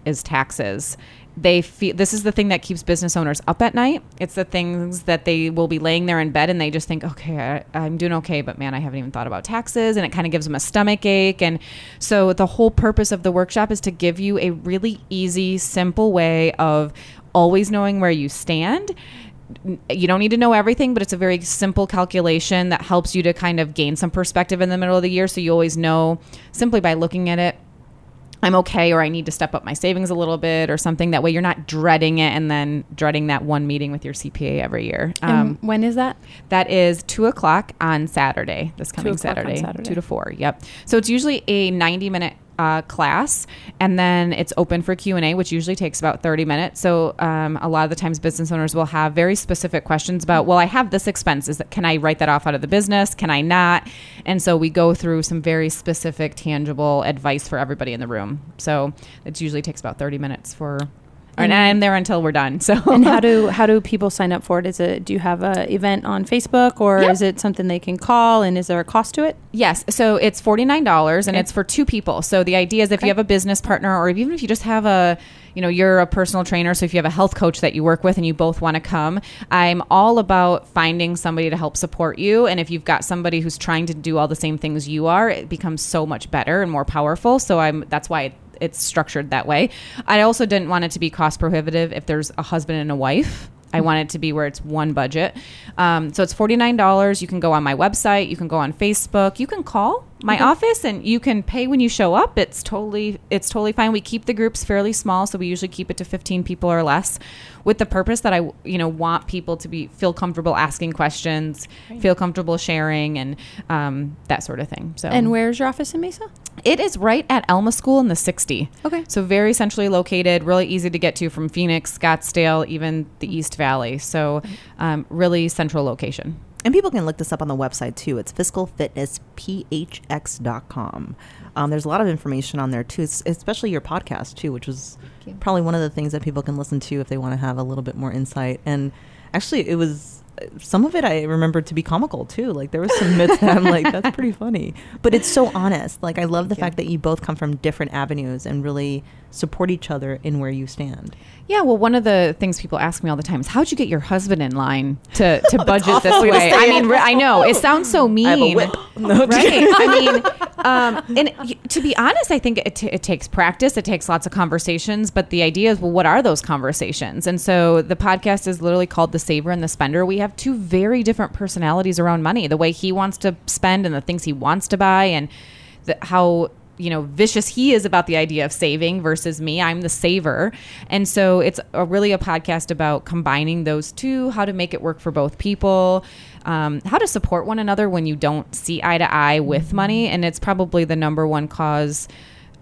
is taxes. They feel this is the thing that keeps business owners up at night. It's the things that they will be laying there in bed and they just think, okay, I, I'm doing okay, but man, I haven't even thought about taxes, and it kind of gives them a stomach ache. And so the whole purpose of the workshop is to give you a really easy, simple way of always knowing where you stand you don't need to know everything, but it's a very simple calculation that helps you to kind of gain some perspective in the middle of the year. So you always know simply by looking at it, I'm okay, or I need to step up my savings a little bit, or something. That way, you're not dreading it and then dreading that one meeting with your CPA every year. Um, when is that? that is two o'clock on Saturday. This coming Saturday, Saturday. two to four. Yep. So it's usually a ninety minute uh, class, and then it's open for Q and A, which usually takes about thirty minutes. So um, a lot of the times, business owners will have very specific questions about, well, I have this expense. Is that can I write that off out of the business? Can I not? And so we go through some very specific, tangible advice for everybody in the room. So it usually takes about thirty minutes for and I'm there until we're done. So and how do how do people sign up for it? Is it do you have a event on Facebook or Yep. is it something they can call? And is there a cost to it? Yes. So it's $49 and it's for two people. So the idea is if you have a business partner or even if you just have a, you know, you're a personal trainer. So if you have a health coach that you work with and you both want to come, I'm all about finding somebody to help support you. And if you've got somebody who's trying to do all the same things you are, it becomes so much better and more powerful. So I'm, that's why it's structured that way. I also didn't want it to be cost prohibitive if there's a husband and a wife. I want it to be where it's one budget. Um, so it's $49. You can go on my website. You can go on Facebook. You can call my office and you can pay when you show up. It's totally it's totally fine. We keep the groups fairly small, so we usually keep it to 15 people or less with the purpose that I you know want people to be feel comfortable asking questions, feel comfortable sharing and um, that sort of thing. So And where's your office in Mesa? it is right at Alma School in the 60. Okay. So very centrally located, really easy to get to from Phoenix, Scottsdale, even the East Valley. So um, really central location. And people can look this up on the website too. It's fiscalfitnessphx.com. Um, there's a lot of information on there too, especially your podcast too, which was probably one of the things that people can listen to if they want to have a little bit more insight. And actually, it was some of it I remember to be comical too. Like there was some myths that I'm like, that's pretty funny. But it's so honest. Like I love the fact that you both come from different avenues and really support each other in where you stand. Yeah, well, one of the things people ask me all the time is, "How'd you get your husband in line to, to budget this way to way?" say I mean, I know it sounds so mean. I have a whip. No, right? I mean, um, and to be honest, I think it, t- it takes practice. It takes lots of conversations. But the idea is, well, what are those conversations? And so the podcast is literally called "The Saver and the Spender." We have two very different personalities around money. The way he wants to spend and the things he wants to buy, and the, how you know vicious he is about the idea of saving versus me. I'm the saver. And so it's a, really a podcast about combining those two how to make it work for both people um, how to support one another when you don't see eye to eye with money. And it's probably the number one cause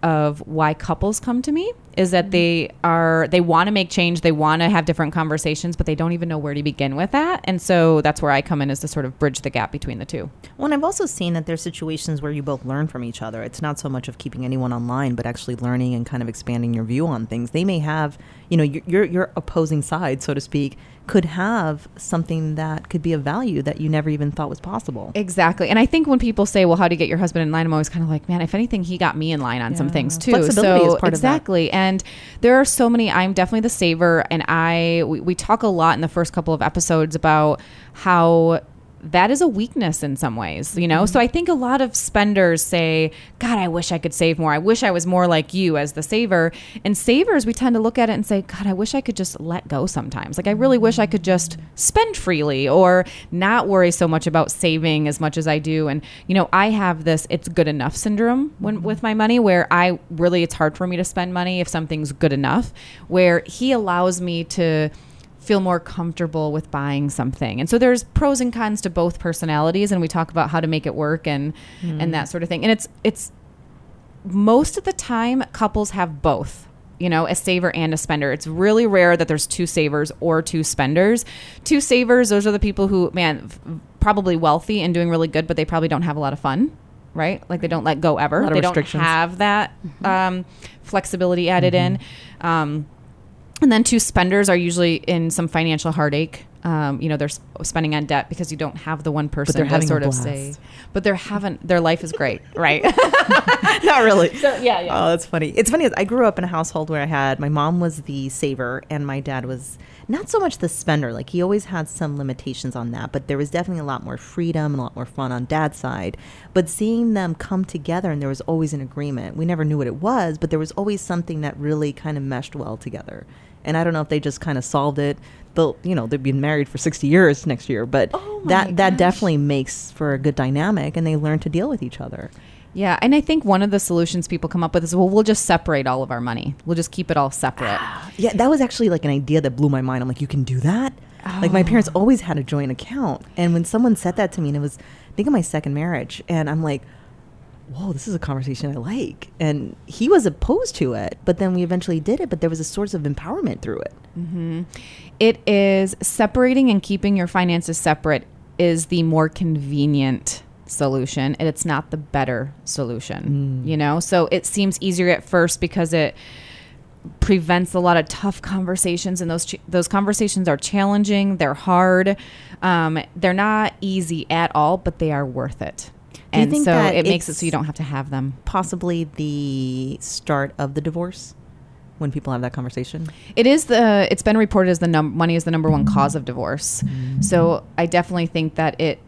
of why couples come to me is that they are they want to make change they want to have different conversations but they don't even know where to begin with that and so that's where i come in is to sort of bridge the gap between the two Well, and I've also seen that there's situations where you both learn from each other. It's not so much of keeping anyone online, but actually learning and kind of expanding your view on things. They may have, you know, your your, opposing side, so to speak, could have something that could be of value that you never even thought was possible. Exactly. And I think when people say, well, how do you get your husband in line? I'm always kind of like, man, if anything, he got me in line on some things too. Flexibility so is part of that. exactly. And there are so many, I'm definitely the saver. And I, we, we talk a lot in the first couple of episodes about how that is a weakness in some ways, you know? Mm-hmm. So I think a lot of spenders say, God, I wish I could save more. I wish I was more like you as the saver. And savers, we tend to look at it and say, God, I wish I could just let go sometimes. Like, I really wish I could just spend freely or not worry so much about saving as much as I do. And, you know, I have this it's good enough syndrome when, with my money where I really, it's hard for me to spend money if something's good enough, where he allows me to feel more comfortable with buying something. And so there's pros and cons to both personalities and we talk about how to make it work and and that sort of thing. And it's it's most of the time couples have both. You know, a saver and a spender. It's really rare that there's two savers or two spenders. Two savers, those are the people who, man, probably wealthy and doing really good, but they probably don't have a lot of fun, right? Like they don't let go ever. They don't have that um, flexibility added in. Um, and then two spenders are usually in some financial heartache. Um, you know, they're s- spending on debt because you don't have the one person they're to having a sort of blast. say, but they're having their life is great, right? Not really. So, yeah, yeah. Oh, that's funny. It's funny. I grew up in a household where I had my mom was the saver and my dad was not so much the spender. Like he always had some limitations on that, but there was definitely a lot more freedom and a lot more fun on dad's side. But seeing them come together and there was always an agreement. We never knew what it was, but there was always something that really kind of meshed well together. And I don't know if they just kind of solved it. They'll, you know, they've been married for 60 years next year, but oh that that definitely makes for a good dynamic and they learn to deal with each other. Yeah, and I think one of the solutions people come up with is, well, we'll just separate all of our money. We'll just keep it all separate. Ah, yeah, that was actually like an idea that blew my mind. I'm like, you can do that? Like my parents oh. always had a joint account. And when someone said that to me, and it was I think of my second marriage, and I'm like, Whoa, this is a conversation I like. And he was opposed to it, but then we eventually did it, but there was a source of empowerment through it. It is separating and keeping your finances separate is the more convenient solution and it's not the better solution you know so it seems easier at first because it prevents a lot of tough conversations and those ch- those conversations are challenging they're hard um, they're not easy at all but they are worth it and so it makes it so you don't have to have them Possibly the start of the divorce when people have that conversation. It is the. It's been reported as the num- money is the number one mm-hmm. cause of divorce. So I definitely think that it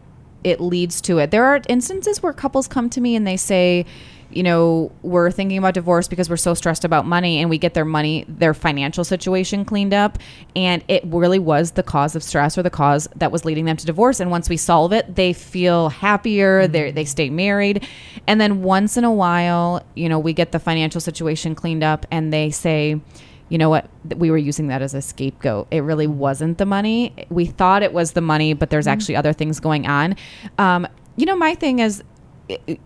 it leads to it. There are instances where couples come to me and they say, you know, we're thinking about divorce because we're so stressed about money, and we get their money, their financial situation cleaned up, and it really was the cause of stress or the cause that was leading them to divorce. And once we solve it, they feel happier. Mm-hmm. They they stay married, and then once in a while, you know, we get the financial situation cleaned up, and they say you know what? We were using that as a scapegoat. It really mm-hmm. wasn't the money. We thought it was the money but there's mm-hmm. actually other things going on. Um, you know my thing is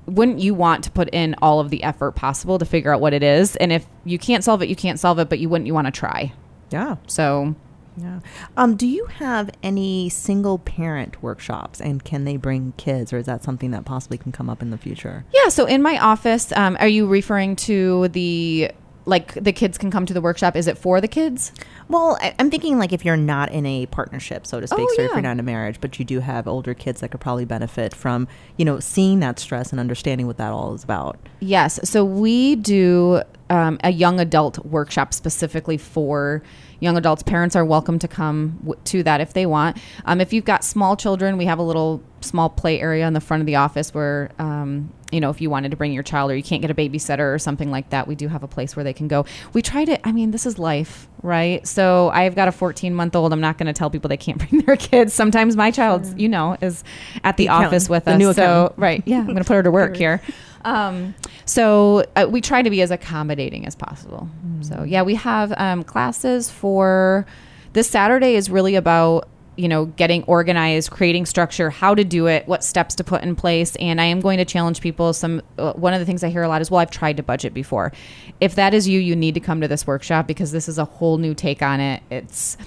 wouldn't you want to put in all of the effort possible to figure out what it is and if you can't solve it you can't solve it but you wouldn't you want to try Yeah. so Yeah. Um, do you have any single parent workshops and can they bring kids or is that something that possibly can come up in the future? yeah so in my office um, are you referring to the like the kids can come to the workshop is it for the kids Well, I, I'm thinking like if you're not in a partnership, so to speak, Oh, so if you're not in a marriage, but you do have older kids that could probably benefit from, you know, seeing that stress and understanding what that all is about. Yes. So we do um, a young adult workshop specifically for young adults. Parents are welcome to come w- to that if they want. Um, if you've got small children, we have a little small play area in the front of the office where, um, you know, if you wanted to bring your child or you can't get a babysitter or something like that, we do have a place where they can go. We try to, I mean, this is life, right? So I've got a 14 month old. I'm not going to tell people they can't bring their kids. Sometimes my child, you know, is at the, The office with the us. new so, right. Yeah. I'm going to put her to work here. Um, so uh, we try to be as accommodating as possible. So yeah, we have um, classes for this Saturday is really about you know getting organized, creating structure, how to do it, what steps to put in place, and I am going to challenge people. Some uh, one of the things I hear a lot is, well, I've tried to budget before. If that is you, you need to come to this workshop because this is a whole new take on it. It's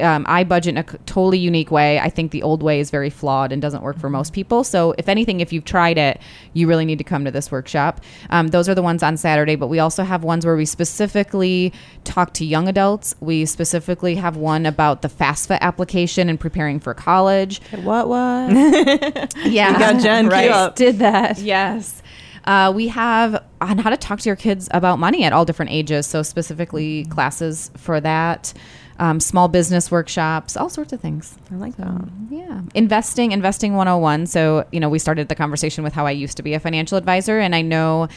um, I budget in a totally unique way. I think the old way is very flawed and doesn't work for most people. So, if anything, if you've tried it, you really need to come to this workshop. Um, those are the ones on Saturday, but we also have ones where we specifically talk to young adults. We specifically have one about the FAFSA application and preparing for college. What what? Yeah, got Jen right. up. Did that. Yes. Uh, we have on how to talk to your kids about money at all different ages. So, specifically, classes for that, um, small business workshops, all sorts of things. I like that. Yeah. Investing, investing 101. So, you know, we started the conversation with how I used to be a financial advisor. And I know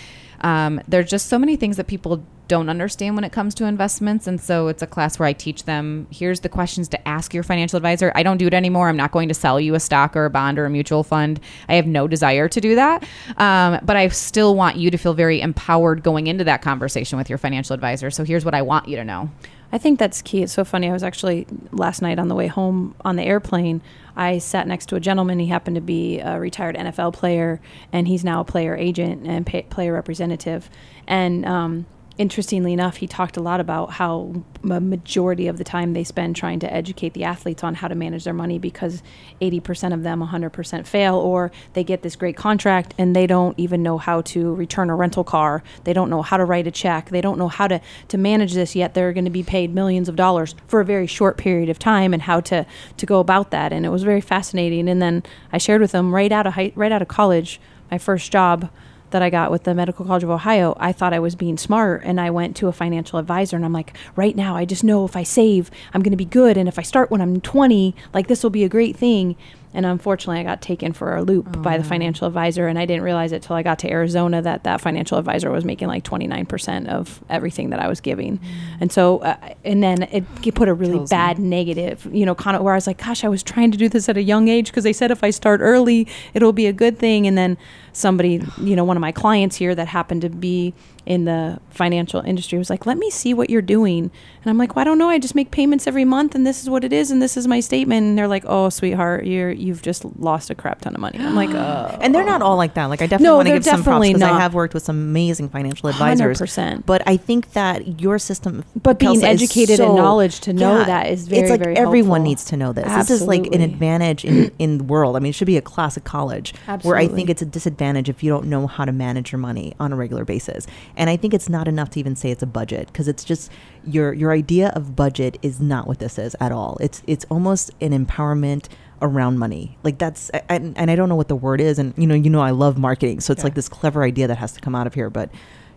um, there's just so many things that people don't understand when it comes to investments. And so it's a class where I teach them here's the questions to ask your financial advisor. I don't do it anymore. I'm not going to sell you a stock or a bond or a mutual fund. I have no desire to do that. Um, but I still want you to feel very empowered going into that conversation with your financial advisor. So here's what I want you to know. I think that's key. It's so funny. I was actually last night on the way home on the airplane. I sat next to a gentleman. He happened to be a retired NFL player, and he's now a player agent and pay, player representative. And um, interestingly enough, he talked a lot about how a majority of the time they spend trying to educate the athletes on how to manage their money because 80% of them 100% fail, or they get this great contract and they don't even know how to return a rental car. They don't know how to write a check. They don't know how to, to manage this yet. They're going to be paid millions of dollars for a very short period of time and how to, to go about that. And it was very fascinating. And then I shared with them right out of high, right out of college, my first job that I got with the Medical College of Ohio, I thought I was being smart and I went to a financial advisor and I'm like, right now, I just know if I save, I'm going to be good. And if I start when I'm 20, like this will be a great thing. And unfortunately, I got taken for a loop by the financial advisor. And I didn't realize it till I got to Arizona that that financial advisor was making like 29% of everything that I was giving. And so, uh, and then it, put a really me. bad negative, you know, kind of where I was like, gosh, I was trying to do this at a young age because they said if I start early, it'll be a good thing. And then somebody, you know, one of my clients here that happened to be in the financial industry was like, let me see what you're doing. And I'm like, well, I don't know. I just make payments every month and this is what it is. And this is my statement. And they're like, oh, sweetheart, you're, you've just lost a crap ton of money. I'm like, oh. And they're not all like that. Like I definitely No, want to give some props because I have worked with some amazing financial advisors. 100%. But I think that your system, But being Kelsa, is educated and knowledge to know that is very, It's like very everyone helpful. needs to know this. This is like an advantage in in the world. I mean, it should be a classic college where I think it's a disadvantage if you don't know how to manage your money on a regular basis. And I think it's not enough to even say it's a budget because it's just your your idea of budget is not what this is at all. It's it's almost an empowerment around money. Like that's and, and I don't know what the word is and you know you know I love marketing. So it's Yeah. like this clever idea that has to come out of here, but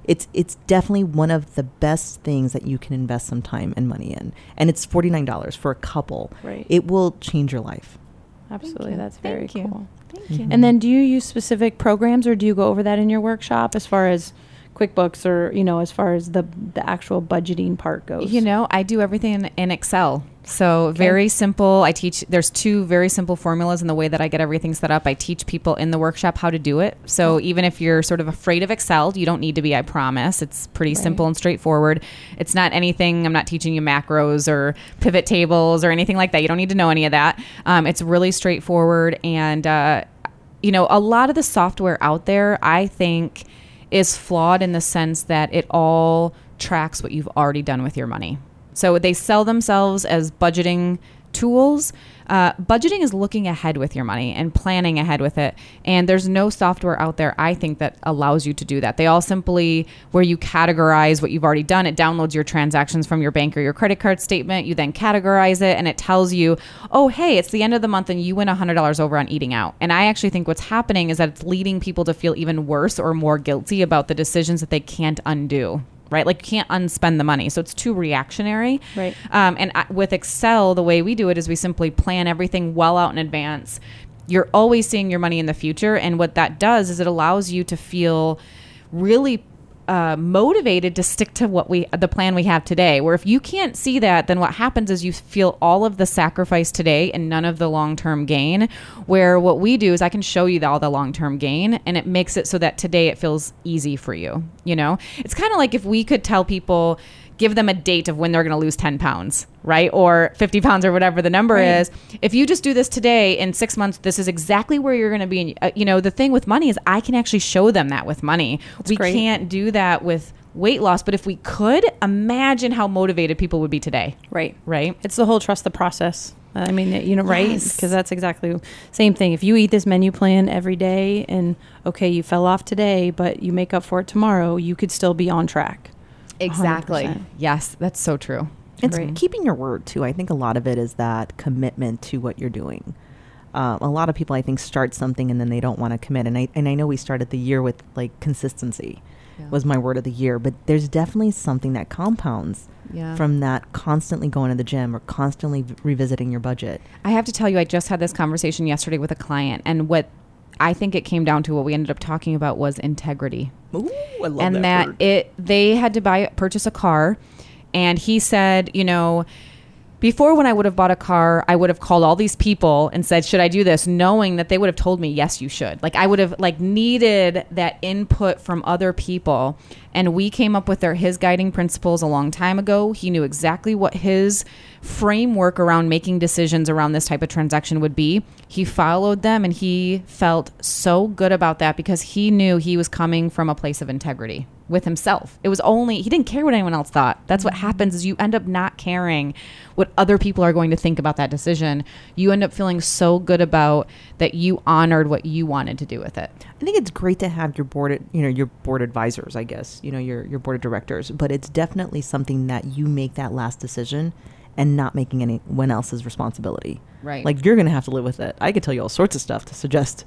it's it's definitely one of the best things that you can invest some time and money in. And it's $49 for a couple. Right. It will change your life. Absolutely. you. That's very Thank you. cool. Thank you. And then do you use specific programs or do you go over that in your workshop as far as QuickBooks or, you know, as far as the the actual budgeting part goes? You know, I do everything in, in Excel. So very simple. I teach. There's two very simple formulas in the way that I get everything set up. I teach people in the workshop how to do it. So even if you're sort of afraid of Excel, you don't need to be. I promise. It's pretty simple and straightforward. It's not anything. I'm not teaching you macros or pivot tables or anything like that. You don't need to know any of that. Um, it's really straightforward and. Uh, you know, a lot of the software out there, I think, is flawed in the sense that it all tracks what you've already done with your money. So they sell themselves as budgeting tools. Uh, budgeting is looking ahead with your money and planning ahead with it. And there's no software out there, I think, that allows you to do that. They all simply, where you categorize what you've already done, it downloads your transactions from your bank or your credit card statement. You then categorize it and it tells you, oh, hey, it's the end of the month and you win $100 over on eating out. And I actually think what's happening is that it's leading people to feel even worse or more guilty about the decisions that they can't undo right? Like you can't unspend the money. So it's too reactionary. Right. Um, and I, with Excel, the way we do it is we simply plan everything well out in advance. You're always seeing your money in the future. And what that does is it allows you to feel really uh, motivated to stick to what we the plan we have today where if you can't see that then what happens is you feel all of the sacrifice today and none of the long-term gain where what we do is i can show you all the long-term gain and it makes it so that today it feels easy for you you know? It's kind of like if we could tell people give them a date of when they're going to lose 10 pounds, right? Or 50 pounds or whatever the number Right. is. If you just do this today in six months, this is exactly where you're going to be. And, uh, you know, the thing with money is I can actually show them that with money. we great. can't do that with weight loss, but if we could, imagine how motivated people would be today, Right. right? It's the whole trust the process. I mean, you know, right? Yes. Because that's exactly same thing. If you eat this menu plan every day, and okay, you fell off today, but you make up for it tomorrow, you could still be on track. Exactly. 100%. Yes, that's so true. It's Right. keeping your word too. I think a lot of it is that commitment to what you're doing. Um, a lot of people, I think, start something and then they don't want to commit. And I and I know we started the year with like consistency was my word of the year, but there's definitely something that compounds Yeah. from that constantly going to the gym or constantly v- revisiting your budget. I have to tell you, I just had this conversation yesterday with a client, and what I think it came down to, what we ended up talking about was integrity. Ooh, I love and that, it they had to buy purchase a car and he said you know before when i would have bought a car i would have called all these people and said should i do this? Knowing that they would have told me yes you should. Like i would have like needed that input from other people. And we came up with their his guiding principles a long time ago. He knew exactly what his framework around making decisions around this type of transaction would be. He followed them and he felt so good about that because he knew he was coming from a place of integrity with himself. It was only he didn't care what anyone else thought. That's what mm-hmm. happens is you end up not caring what other people are going to think about that decision. You end up feeling so good about that you honored what you wanted to do with it. I think it's great to have your board, you know, your board advisors, I guess, you know, your your board of directors, but it's definitely something that you make that last decision and not making anyone else's responsibility. Right. Like you're going to have to live with it. I could tell you all sorts of stuff to suggest,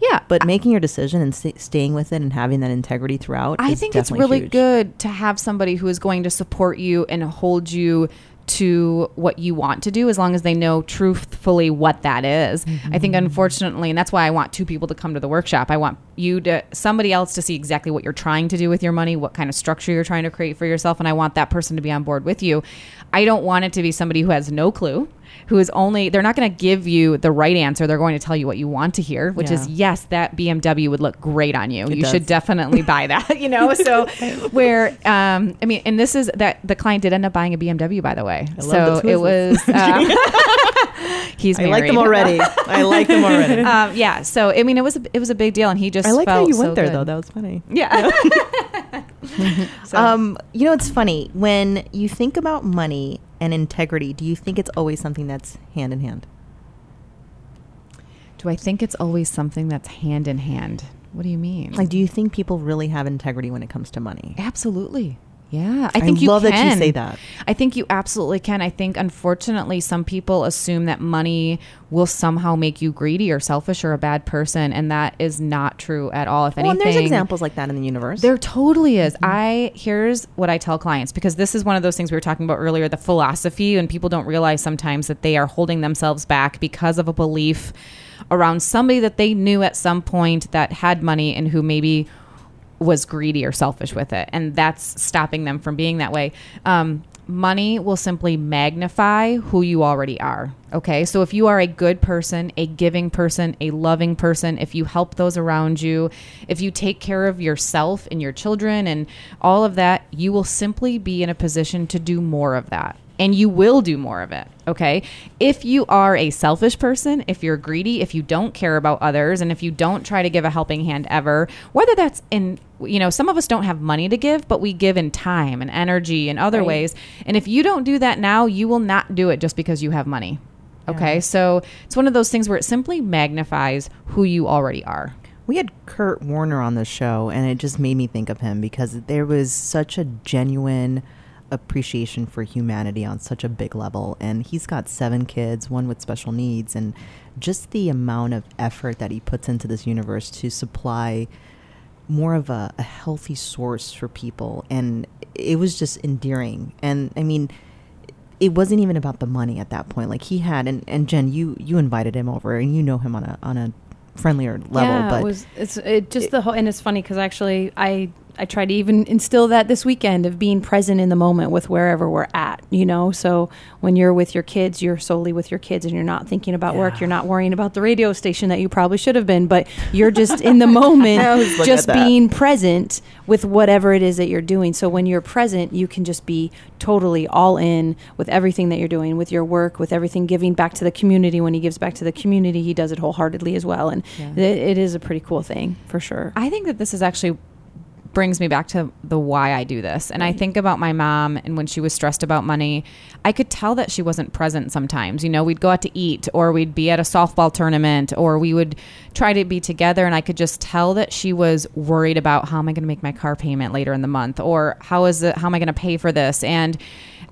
Yeah, but making your decision and sta staying with it and having that integrity throughout. I think it's really huge. good to have somebody who is going to support you and hold you to what you want to do as long as they know truthfully what that is. I think mm-hmm. unfortunately and that's why I want two people to come to the workshop. I want you to somebody else to see exactly what you're trying to do with your money, what kind of structure you're trying to create for yourself and I want that person to be on board with you. I don't want it to be somebody who has no clue who is only they're not going to give you the right answer they're going to tell you what you want to hear which is yes that bmw would look great on you It you does. should definitely buy that you know so where um i mean and this is that the client did end up buying a bmw by the way I so love the it was twizzlers. uh, he's I like them already. I like them already. um yeah so i mean it was a, it was a big deal and he just I like how felt you so went there good. though. That was funny. yeah So- Um, you know, it's funny when you think about money and integrity. Do you think it's always something that's hand in hand? do i think it's always something that's hand in hand What do you mean? Like, do you think people really have integrity when it comes to money? Absolutely. Yeah, I I think you love that you say that. I think you absolutely can. I think unfortunately some people assume that money will somehow make you greedy or selfish or a bad person, and that is not true at all. If Well, anything, and there's examples like that in the universe. There totally is. Mm-hmm. I here's what I tell clients because this is one of those things we were talking about earlier, the philosophy, and people don't realize sometimes that they are holding themselves back because of a belief around somebody that they knew at some point that had money and who maybe was greedy or selfish with it, and that's stopping them from being that way. Um, money will simply magnify who you already are. Okay, so if you are a good person, a giving person, a loving person, if you help those around you, if you take care of yourself and your children and all of that, you will simply be in a position to do more of that. And you will do more of it. Okay. If you are a selfish person, if you're greedy, if you don't care about others, and if you don't try to give a helping hand ever, whether that's in, you know, some of us don't have money to give, but we give in time and energy and other Right. ways. And if you don't do that now, you will not do it just because you have money. Okay. So it's one of those things where it simply magnifies who you already are. We had Kurt Warner on the show, and it just made me think of him because there was such a genuine appreciation for humanity on such a big level. And he's got seven kids, one with special needs, and just the amount of effort that he puts into this universe to supply more of a, a healthy source for people. And it was just endearing. And I mean, it wasn't even about the money at that point. Like he had, and, and Jen, you you invited him over, and you know him on a on a friendlier level. yeah, but it was it's it just the whole and it's funny because actually I I try to even instill that this weekend of being present in the moment with wherever we're at, you know. So when you're with your kids, you're solely with your kids and you're not thinking about work. You're not worrying about the radio station that you probably should have been, but you're just in the moment, I always look just being present with whatever it is that you're doing. So when you're present, you can just be totally all in with everything that you're doing, with your work, with everything giving back to the community. When he gives back to the community, he does it wholeheartedly as well. And it, it is a pretty cool thing for sure. I think that this is actually brings me back to the why I do this. And I think about my mom and when she was stressed about money, I could tell that she wasn't present sometimes. You know, we'd go out to eat or we'd be at a softball tournament or we would try to be together and I could just tell that she was worried about how am I going to make my car payment later in the month or how is it how am I going to pay for this? And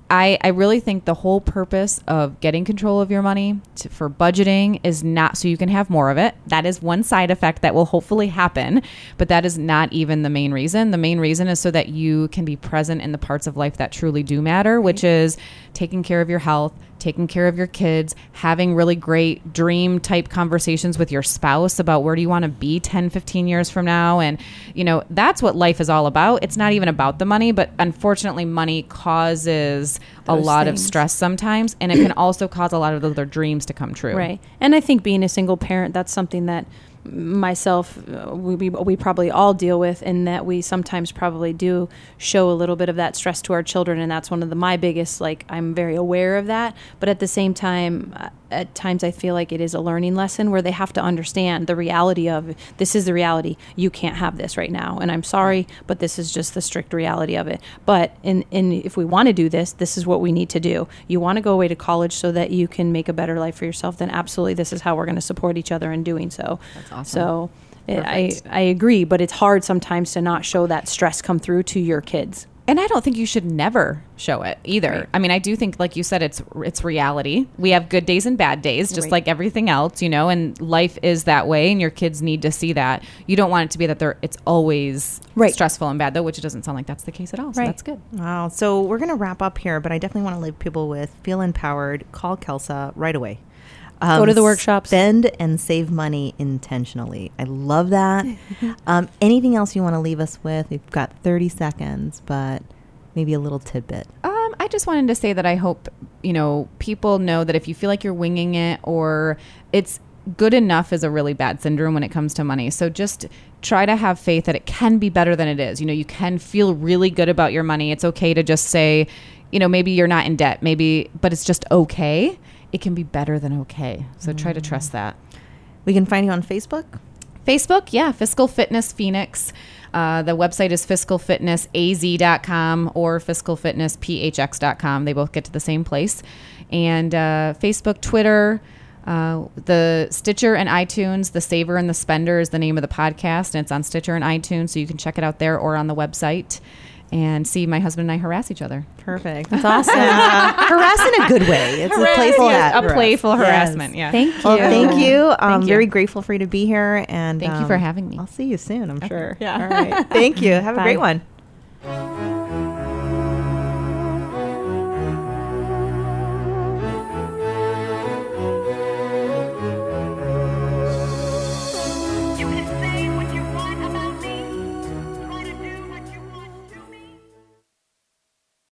I, I really think the whole purpose of getting control of your money to, for budgeting is not so you can have more of it. That is one side effect that will hopefully happen, but that is not even the main reason. The main reason is so that you can be present in the parts of life that truly do matter, which is taking care of your health, taking care of your kids, having really great dream type conversations with your spouse about where do you want to be 10, 15 years from now. And, you know, that's what life is all about. It's not even about the money, but unfortunately, money causes a Those lot of stress sometimes. And it can also cause a lot of other dreams to come true. Right. And I think being a single parent, that's something that myself, we, we, we probably all deal with, and that we sometimes probably do show a little bit of that stress to our children. And that's one of the, my biggest, like, I'm very aware of that. But at the same time, at times I feel like it is a learning lesson where they have to understand the reality of this is the reality. You can't have this right now. And I'm sorry, but this is just the strict reality of it. But in, in if we want to do this, this is what we need to do. You want to go away to college so that you can make a better life for yourself, then absolutely this is how we're going to support each other in doing so. That's awesome. So it, I, I agree, but it's hard sometimes to not show that stress come through to your kids. And I don't think you should never show it either. I mean, I do think, like you said, it's it's reality. We have good days and bad days, just Right. like everything else, you know. And life is that way, and your kids need to see that. You don't want it to be that they're it's always Right. stressful and bad, though, which it doesn't sound like that's the case at all. So Right. that's good. Wow. So we're going to wrap up here, but I definitely want to leave people with feel empowered. Call Kelsa right away. Um, Go to the workshops. Spend and save money intentionally. I love that. um, anything else you want to leave us with? We've got 30 seconds, but maybe a little tidbit. Um, I just wanted to say that I hope you know people know that if you feel like you're winging it or it's good enough is a really bad syndrome when it comes to money. So just try to have faith that it can be better than it is. You know, you can feel really good about your money. It's okay to just say, you know, maybe you're not in debt, maybe, but it's just okay. It can be better than okay. So try to trust that. We can find you on Facebook. Facebook, yeah, Fiscal Fitness Phoenix. Uh, the website is fiscalfitnessaz.com or fiscalfitnesspHX.com. They both get to the same place. And uh, Facebook, Twitter, Uh, the Stitcher and iTunes, The Saver and the Spender is the name of the podcast, and it's on Stitcher and iTunes, so you can check it out there or on the website and see my husband and I harass each other. Perfect. That's awesome. Harass in a good way. It's Harass, a playful yes, hat- a playful Yes. harassment, yeah. Thank you. Well, thank you. I'm you. very grateful for you to be here, and Thank you for um, having me. I'll see you soon. I'm sure. Yeah. All right. Thank you. Have a great one.